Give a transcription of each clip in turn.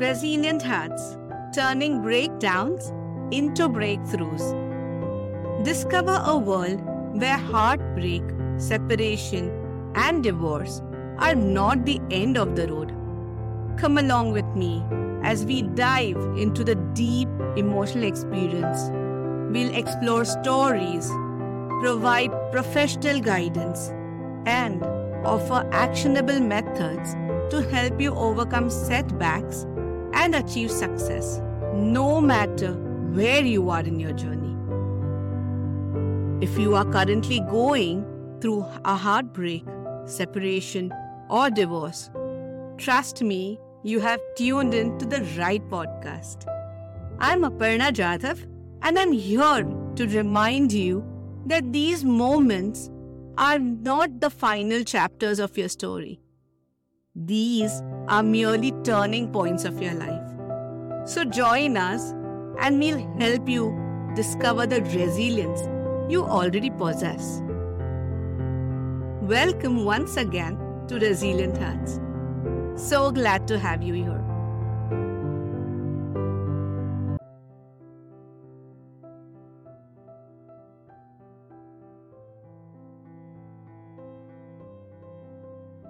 Resilient Hearts Turning Breakdowns into Breakthroughs. Discover a world where heartbreak, separation, and divorce are not the end of the road. Come along with me as we dive into the deep emotional experience. We'll explore stories, provide professional guidance, and offer actionable methods to help you overcome setbacks and achieve success, no matter where you are in your journey. If you are currently going through a heartbreak, separation, or divorce, trust me, you have tuned in to the right podcast. I'm Aparna Jadhav, and I'm here to remind you that these moments are not the final chapters of your story. These are merely turning points of your life. So join us and we'll help you discover the resilience you already possess. Welcome once again to Resilient Hearts. So glad to have you here.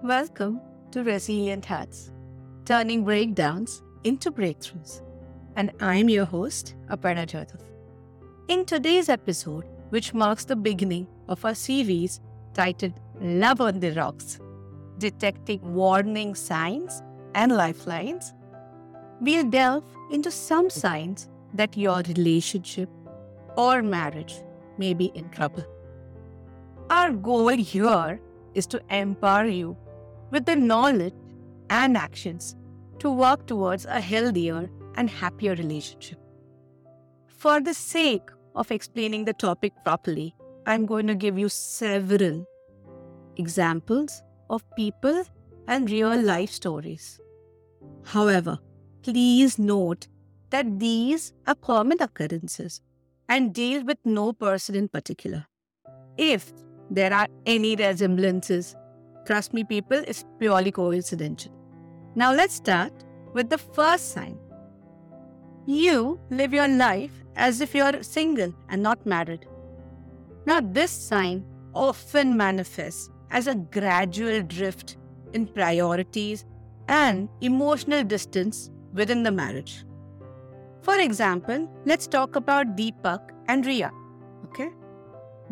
Welcome to Resilient Hearts, turning breakdowns into breakthroughs. And I'm your host, Aparna Jadhav. In today's episode, which marks the beginning of our series titled Love on the Rocks, detecting warning signs and lifelines, we'll delve into some signs that your relationship or marriage may be in trouble. Our goal here is to empower you with the knowledge and actions to work towards a healthier and happier relationship. For the sake of explaining the topic properly, I'm going to give you several examples of people and real life stories. However, please note that these are common occurrences and deal with no person in particular. If there are any resemblances Trust me, people, it's purely coincidental. Now let's start with the first sign. You live your life as if you're single and not married. Now, this sign often manifests as a gradual drift in priorities and emotional distance within the marriage. For example, let's talk about Deepak and Riya. Okay?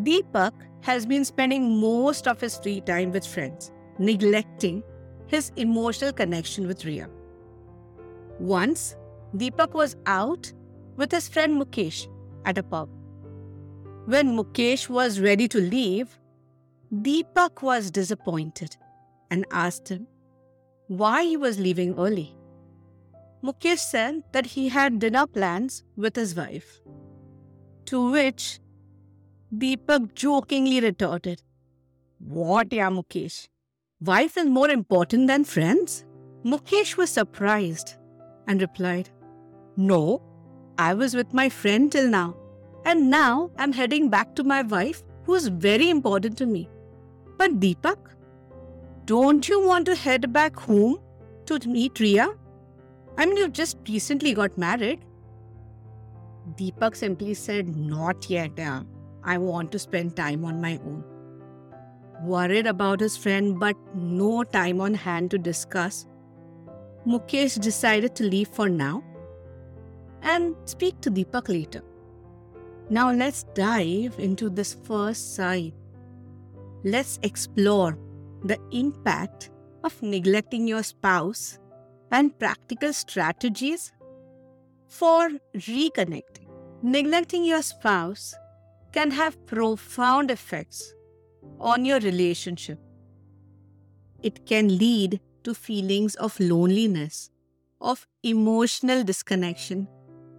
Deepak has been spending most of his free time with friends, neglecting his emotional connection with Ria. Once, Deepak was out with his friend Mukesh at a pub. When Mukesh was ready to leave, Deepak was disappointed and asked him why he was leaving early. Mukesh said that he had dinner plans with his wife. To which Deepak jokingly retorted, What, yeah, Mukesh? Wife is more important than friends? Mukesh was surprised and replied, No, I was with my friend till now, and now I'm heading back to my wife, who's very important to me. But Deepak, don't you want to head back home to meet Riya? I mean, you just recently got married. Deepak simply said, Not yet, yeah. I want to spend time on my own. Worried about his friend, but no time on hand to discuss, Mukesh decided to leave for now and speak to Deepak later. Now let's dive into this first sign. Let's explore the impact of neglecting your spouse and practical strategies for reconnecting. Neglecting your spouse can have profound effects on your relationship. It can lead to feelings of loneliness, of emotional disconnection,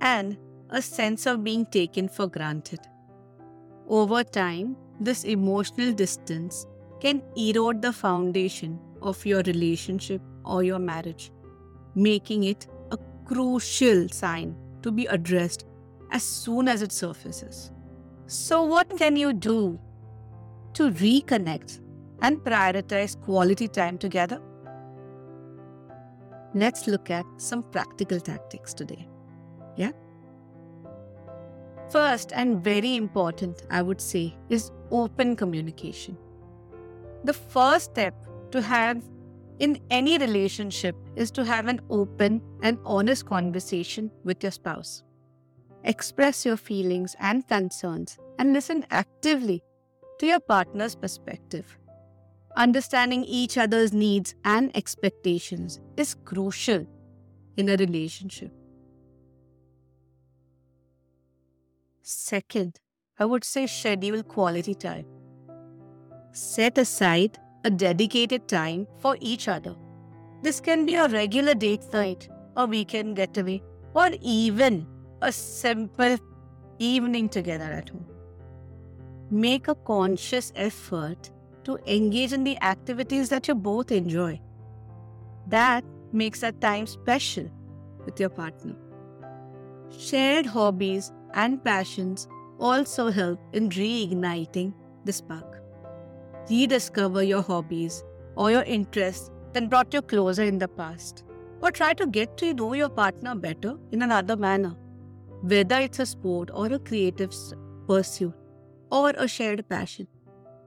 and a sense of being taken for granted. Over time, this emotional distance can erode the foundation of your relationship or your marriage, making it a crucial sign to be addressed as soon as it surfaces. So, what can you do to reconnect and prioritize quality time together? let's look at some practical tactics today. Yeah? First, and very important, I would say, is open communication. The first step to have in any relationship is to have an open and honest conversation with your spouse. Express your feelings and concerns and listen actively to your partner's perspective. Understanding each other's needs and expectations is crucial in a relationship. Second, I would say schedule quality time. Set aside a dedicated time for each other. This can be a regular date night, a weekend getaway, or even a simple evening together at home. Make a conscious effort to engage in the activities that you both enjoy. That makes that time special with your partner. Shared hobbies and passions also help in reigniting the spark. Rediscover your hobbies or your interests that brought you closer in the past, or try to get to know your partner better in another manner, whether it's a sport or a creative pursuit or a shared passion.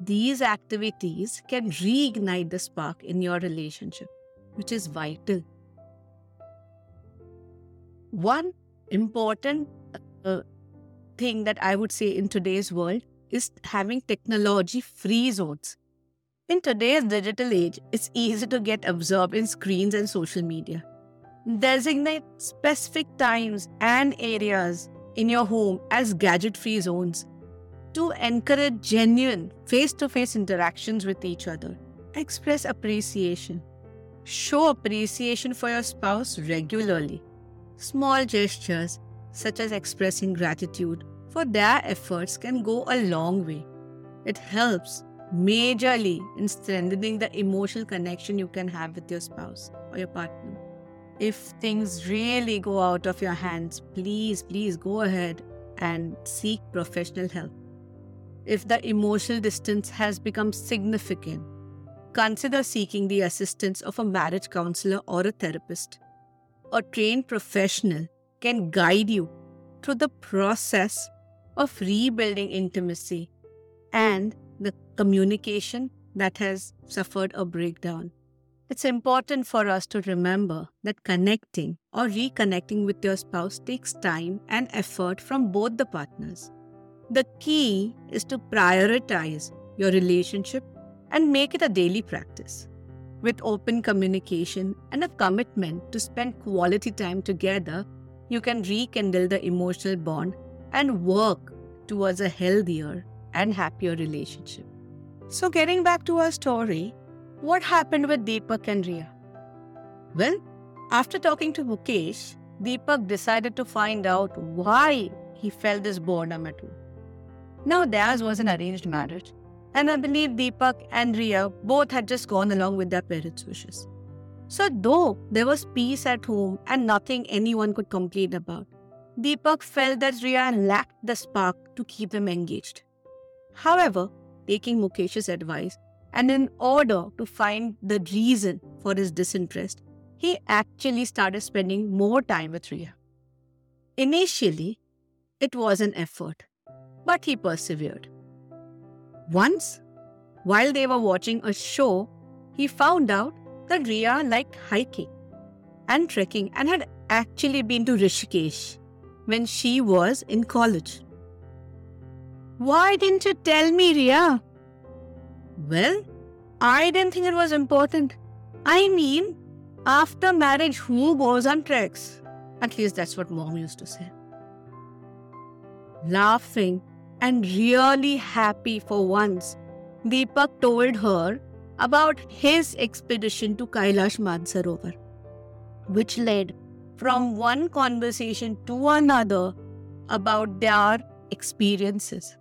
These activities can reignite the spark in your relationship, which is vital. One important uh, thing that I would say in today's world is having technology free zones. In today's digital age, it's easy to get absorbed in screens and social media. Designate specific times and areas in your home as gadget free zones to encourage genuine face to face interactions with each other. Express appreciation. Show appreciation for your spouse regularly. Small gestures, such as expressing gratitude for their efforts, can go a long way. It helps majorly in strengthening the emotional connection you can have with your spouse or your partner. If things really go out of your hands, please, please go ahead and seek professional help. If the emotional distance has become significant, consider seeking the assistance of a marriage counselor or a therapist. A trained professional can guide you through the process of rebuilding intimacy and the communication that has suffered a breakdown. It's important for us to remember that connecting or reconnecting with your spouse takes time and effort from both the partners. The key is to prioritize your relationship and make it a daily practice. With open communication and a commitment to spend quality time together, you can rekindle the emotional bond and work towards a healthier and happier relationship. So, getting back to our story, what happened with Deepak and Ria? Well, after talking to Mukesh, Deepak decided to find out why he felt this boredom at home. Now, theirs was an arranged marriage, and I believe Deepak and Ria both had just gone along with their parents' wishes. So, though there was peace at home and nothing anyone could complain about, Deepak felt that Ria lacked the spark to keep them engaged. However, taking Mukesh's advice, and in order to find the reason for his disinterest, he actually started spending more time with Ria. Initially, it was an effort but he persevered. Once, while they were watching a show, he found out that Ria liked hiking and trekking and had actually been to Rishikesh when she was in college. Why didn't you tell me, Ria? Well, I didn't think it was important. I mean, after marriage, who goes on treks? At least that's what mom used to say. Laughing and really happy for once, Deepak told her about his expedition to Kailash Mansarovar, which led from one conversation to another about their experiences.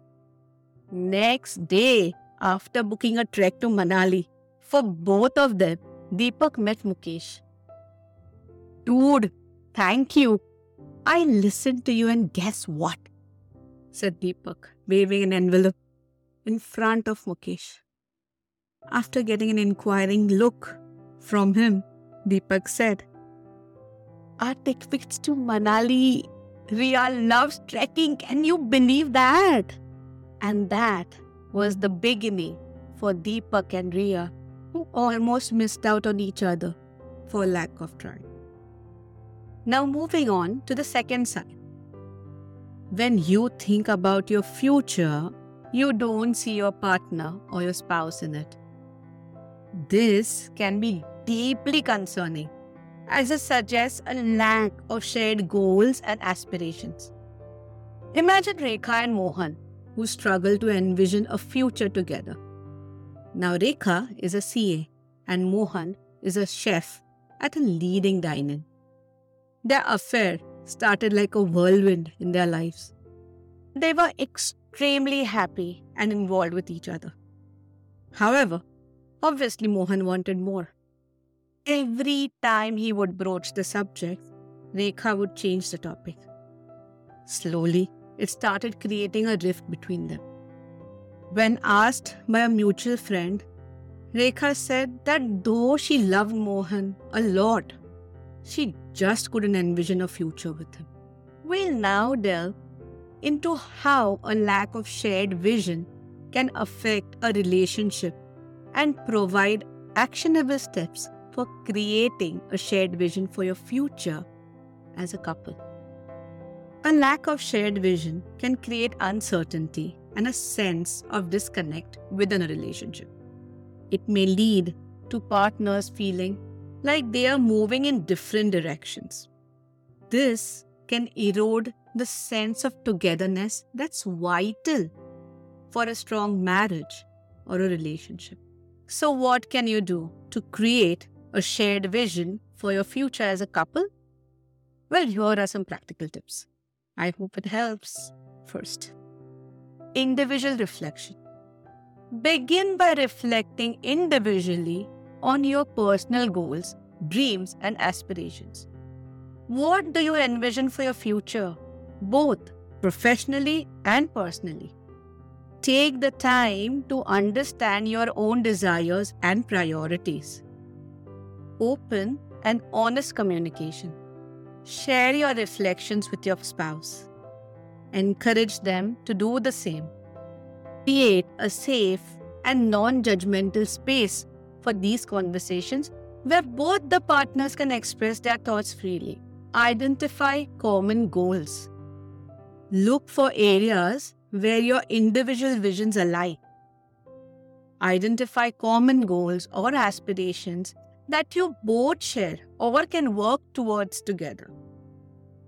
Next day, after booking a trek to Manali, for both of them, Deepak met Mukesh. Dude, thank you. I listened to you, and guess what? said Deepak, waving an envelope in front of Mukesh. After getting an inquiring look from him, Deepak said, our tickets to Manali. Ria loves trekking. Can you believe that? And that was the beginning for Deepak and Ria, who almost missed out on each other for lack of trying. Now, moving on to the second side. When you think about your future, you don't see your partner or your spouse in it. This can be deeply concerning as it suggests a lack of shared goals and aspirations. Imagine Rekha and Mohan, who struggle to envision a future together. Now, Rekha is a CA and Mohan is a chef at a leading dine Their affair started like a whirlwind in their lives. They were extremely happy and involved with each other. However, obviously, Mohan wanted more. Every time he would broach the subject, Rekha would change the topic. Slowly, it started creating a rift between them. When asked by a mutual friend, Rekha said that though she loved Mohan a lot, she just couldn't envision a future with him. We'll now delve into how a lack of shared vision can affect a relationship and provide actionable steps for creating a shared vision for your future as a couple. A lack of shared vision can create uncertainty and a sense of disconnect within a relationship. It may lead to partners feeling like they are moving in different directions. This can erode the sense of togetherness that's vital for a strong marriage or a relationship. So, what can you do to create a shared vision for your future as a couple? Well, here are some practical tips. I hope it helps. First, individual reflection. Begin by reflecting individually on your personal goals, dreams, and aspirations. What do you envision for your future, both professionally and personally? Take the time to understand your own desires and priorities. Open and honest communication. Share your reflections with your spouse. Encourage them to do the same. Create a safe and non judgmental space for these conversations where both the partners can express their thoughts freely. Identify common goals. Look for areas where your individual visions align. Identify common goals or aspirations that you both share or can work towards together.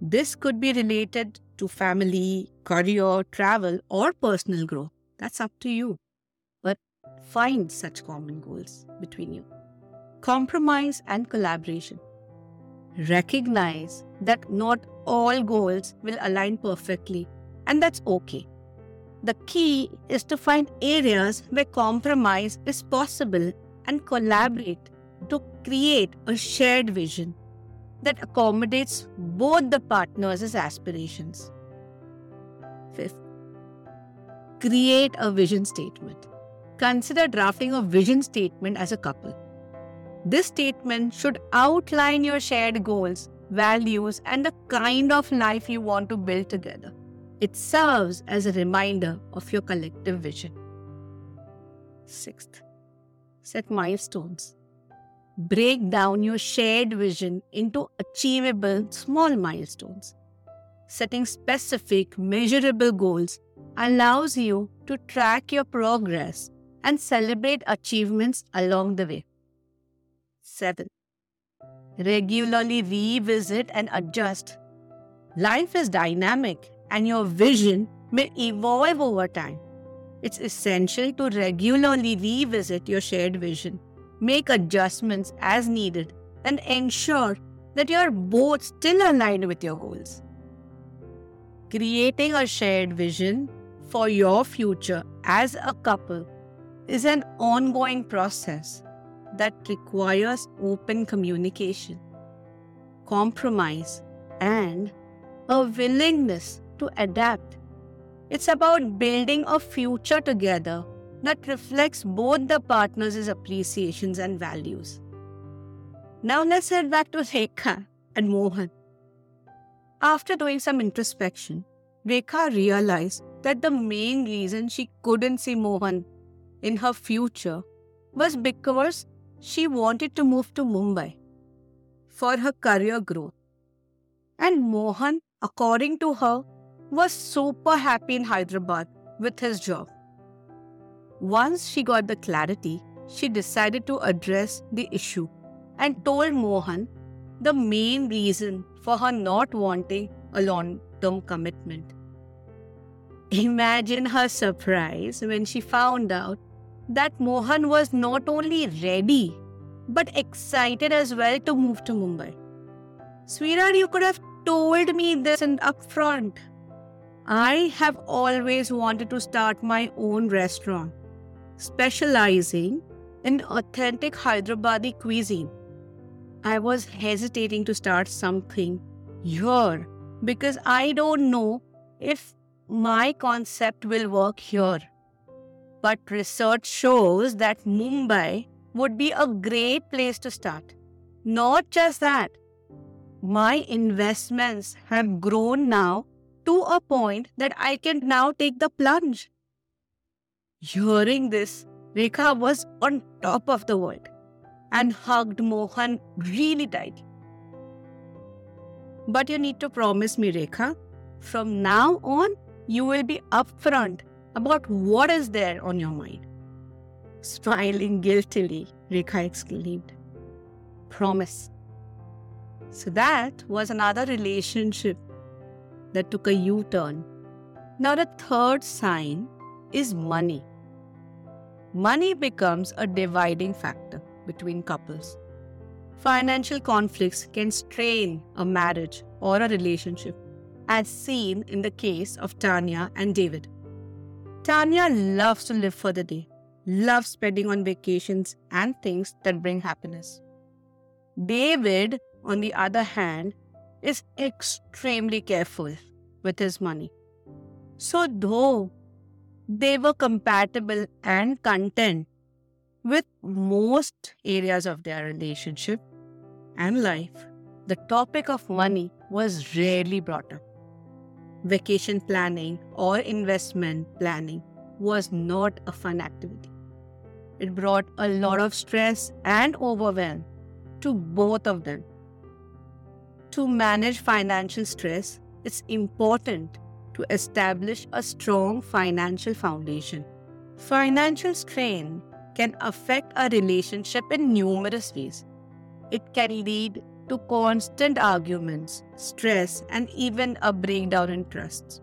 This could be related to family, career, travel, or personal growth. That's up to you. But find such common goals between you. Compromise and collaboration. Recognize that not all goals will align perfectly, and that's okay. The key is to find areas where compromise is possible and collaborate to create a shared vision that accommodates both the partners' aspirations. Fifth, create a vision statement. Consider drafting a vision statement as a couple. This statement should outline your shared goals, values, and the kind of life you want to build together. It serves as a reminder of your collective vision. Sixth, set milestones break down your shared vision into achievable small milestones. Setting specific, measurable goals allows you to track your progress and celebrate achievements along the way. 7. Regularly revisit and adjust. Life is dynamic and your vision may evolve over time. It's essential to regularly revisit your shared vision make adjustments as needed, and ensure that you're both still aligned with your goals. Creating a shared vision for your future as a couple is an ongoing process that requires open communication, compromise, and a willingness to adapt. It's about building a future together that reflects both the partners' appreciations and values. Now let's head back to Rekha and Mohan, After doing some introspection, Rekha realized that the main reason she couldn't see Mohan in her future was because she wanted to move to Mumbai for her career growth. And Mohan, according to her, was super happy in Hyderabad with his job. Once she got the clarity, she decided to address the issue and told Mohan the main reason for her not wanting a long term commitment. Imagine her surprise when she found out that Mohan was not only ready but excited as well to move to Mumbai. Sweetheart, you could have told me this and upfront. I have always wanted to start my own restaurant, specializing in authentic Hyderabadi cuisine. I was hesitating to start something here because I don't know if my concept will work here. But research shows that Mumbai would be a great place to start. Not just that, my investments have grown now to a point that I can now take the plunge. Hearing this, Rekha was on top of the world and hugged Mohan really tight. But you need to promise me, Rekha, from now on, you will be upfront about what is there on your mind. Smiling guiltily, Rekha exclaimed. Promise. So that was another relationship that took a U turn. Now, the third sign is money. Money becomes a dividing factor between couples. Financial conflicts can strain a marriage or a relationship, as seen in the case of Tanya and David. Tanya loves to live for the day, loves spending on vacations and things that bring happiness. David, on the other hand, is extremely careful with his money. So, though they were compatible and content with most areas of their relationship and life, the topic of money was rarely brought up. Vacation planning or investment planning was not a fun activity. It brought a lot of stress and overwhelm to both of them. To manage financial stress, it's important to establish a strong financial foundation. Financial strain can affect a relationship in numerous ways. It can lead to constant arguments, stress, and even a breakdown in trust.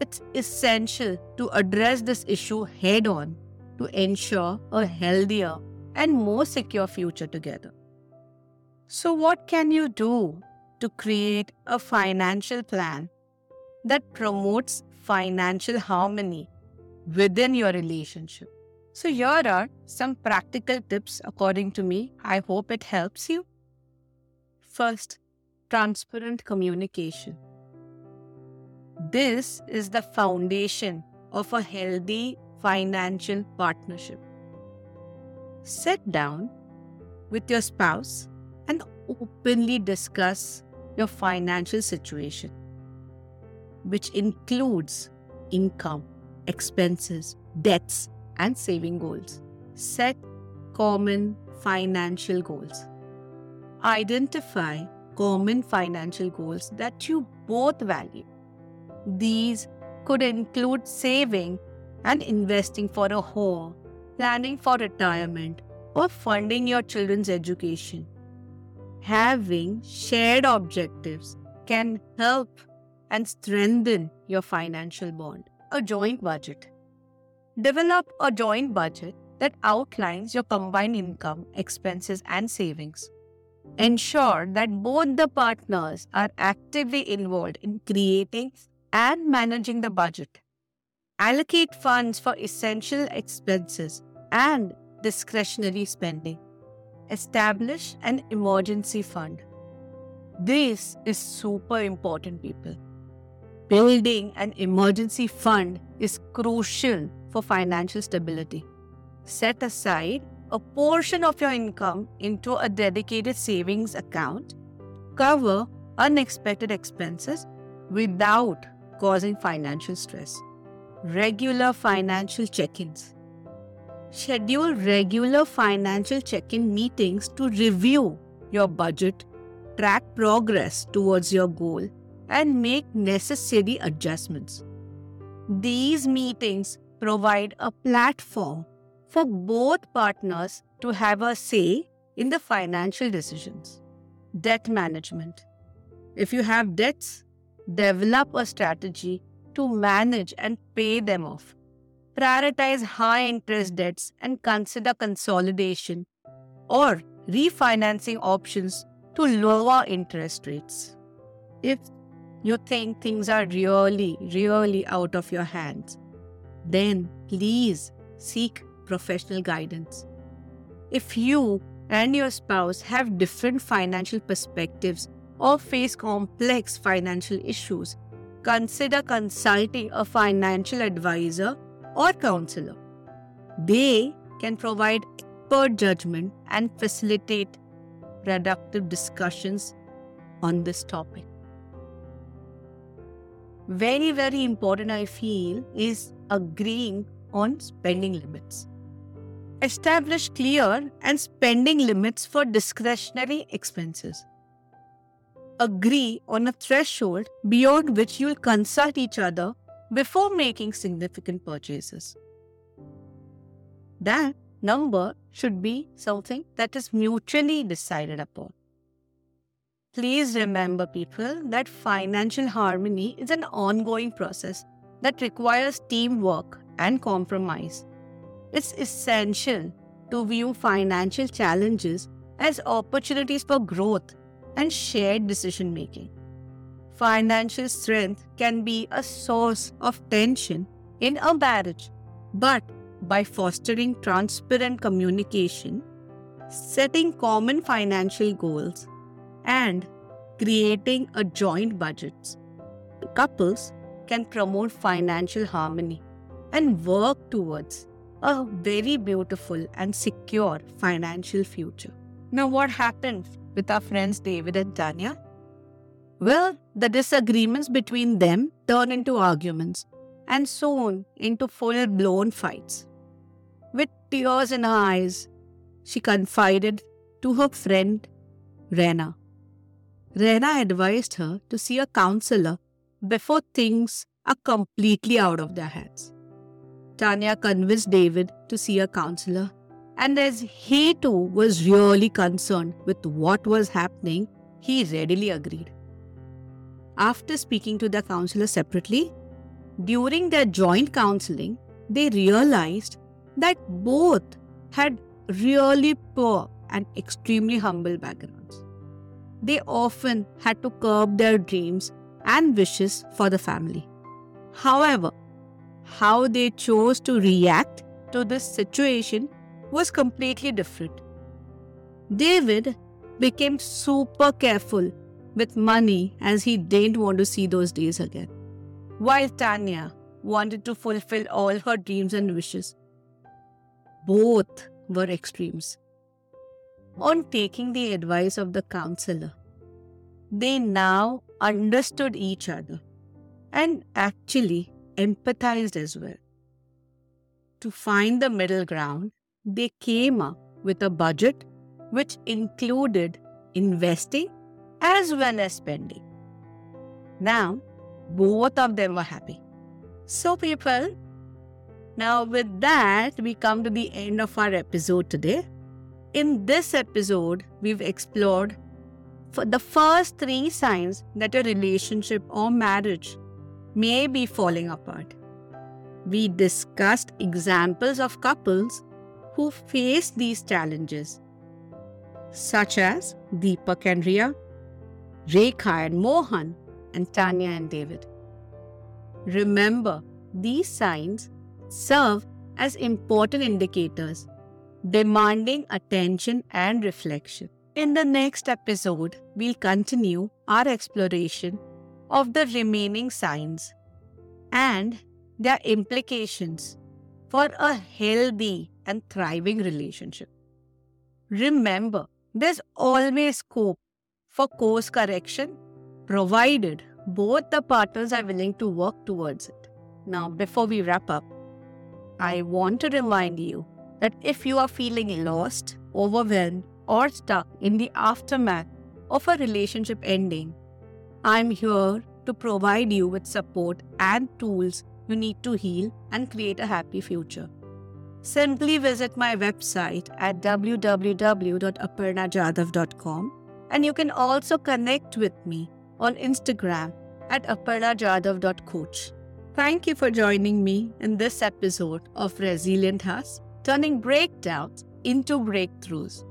It's essential to address this issue head on to ensure a healthier and more secure future together. So, what can you do to create a financial plan that promotes financial harmony within your relationship? So, here are some practical tips according to me. I hope it helps you. First, transparent communication. This is the foundation of a healthy financial partnership. Sit down with your spouse and openly discuss your financial situation, which includes income, expenses, debts, and saving goals. Set common financial goals. Identify common financial goals that you both value. These could include saving and investing for a home, planning for retirement, or funding your children's education. Having shared objectives can help and strengthen your financial bond. A joint budget. Develop a joint budget that outlines your combined income, expenses, and savings. Ensure that both the partners are actively involved in creating and managing the budget. Allocate funds for essential expenses and discretionary spending. Establish an emergency fund. This is super important, people. Building an emergency fund is crucial for financial stability. Set aside a portion of your income into a dedicated savings account. Cover unexpected expenses without causing financial stress. Regular financial check ins. Schedule regular financial check in meetings to review your budget, track progress towards your goal, and make necessary adjustments. These meetings provide a platform for both partners to have a say in the financial decisions. Debt management. If you have debts, develop a strategy to manage and pay them off. Prioritize high interest debts and consider consolidation or refinancing options to lower interest rates. If you think things are really, really out of your hands, then please seek professional guidance. If you and your spouse have different financial perspectives or face complex financial issues, consider consulting a financial advisor or counselor. They can provide expert judgment and facilitate productive discussions on this topic. Very, very important, I feel, is agreeing on spending limits. Establish clear and spending limits for discretionary expenses. Agree on a threshold beyond which you'll consult each other before making significant purchases. That number should be something that is mutually decided upon. Please remember, people, that financial harmony is an ongoing process that requires teamwork and compromise. It's essential to view financial challenges as opportunities for growth and shared decision making. Financial strength can be a source of tension in a marriage, but by fostering transparent communication, setting common financial goals, and creating a joint budget, couples can promote financial harmony and work towards a very beautiful and secure financial future. Now, what happened with our friends David and Tanya? Well, the disagreements between them turned into arguments and soon into full blown fights. With tears in her eyes, she confided to her friend Rena. Rena advised her to see a counselor before things are completely out of their hands. Tanya convinced David to see a counselor, and as he too was really concerned with what was happening, he readily agreed. After speaking to the counselor separately, during their joint counseling, they realized that both had really poor and extremely humble backgrounds. They often had to curb their dreams and wishes for the family. However, how they chose to react to this situation was completely different. David became super careful with money as he didn't want to see those days again, while Tanya wanted to fulfill all her dreams and wishes. Both were extremes. On taking the advice of the counselor, they now understood each other and actually empathized as well. To find the middle ground, they came up with a budget which included investing as well as spending. Now, both of them were happy. So, people, now with that, we come to the end of our episode today. In this episode, we've explored the first three signs that a relationship or marriage may be falling apart. We discussed examples of couples who face these challenges, such as Deepak and Ria, Rekha and Mohan, and Tanya and David. Remember, these signs serve as important indicators, demanding attention and reflection. In the next episode, we'll continue our exploration of the remaining signs and their implications for a healthy and thriving relationship. Remember, there's always scope for course correction provided both the partners are willing to work towards it. Now, before we wrap up, I want to remind you that if you are feeling lost, overwhelmed, or stuck in the aftermath of a relationship ending, I'm here to provide you with support and tools you need to heal and create a happy future. Simply visit my website at www.aparnajadhav.com and you can also connect with me on Instagram at aparnajadhav.coach. Thank you for joining me in this episode of Resilient Hearts, turning breakdowns into breakthroughs.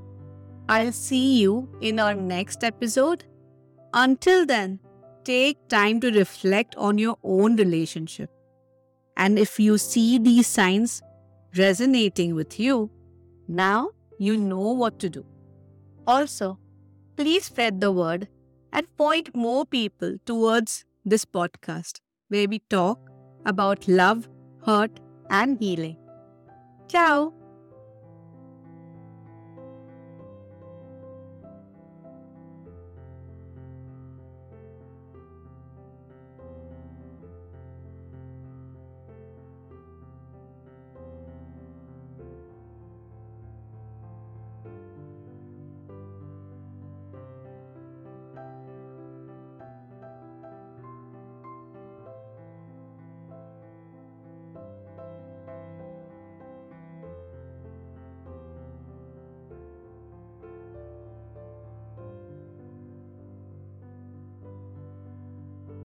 I'll see you in our next episode. Until then, take time to reflect on your own relationship. And if you see these signs resonating with you, now you know what to do. Also, please spread the word and point more people towards this podcast where we talk about love, hurt, and healing. ¡Chao!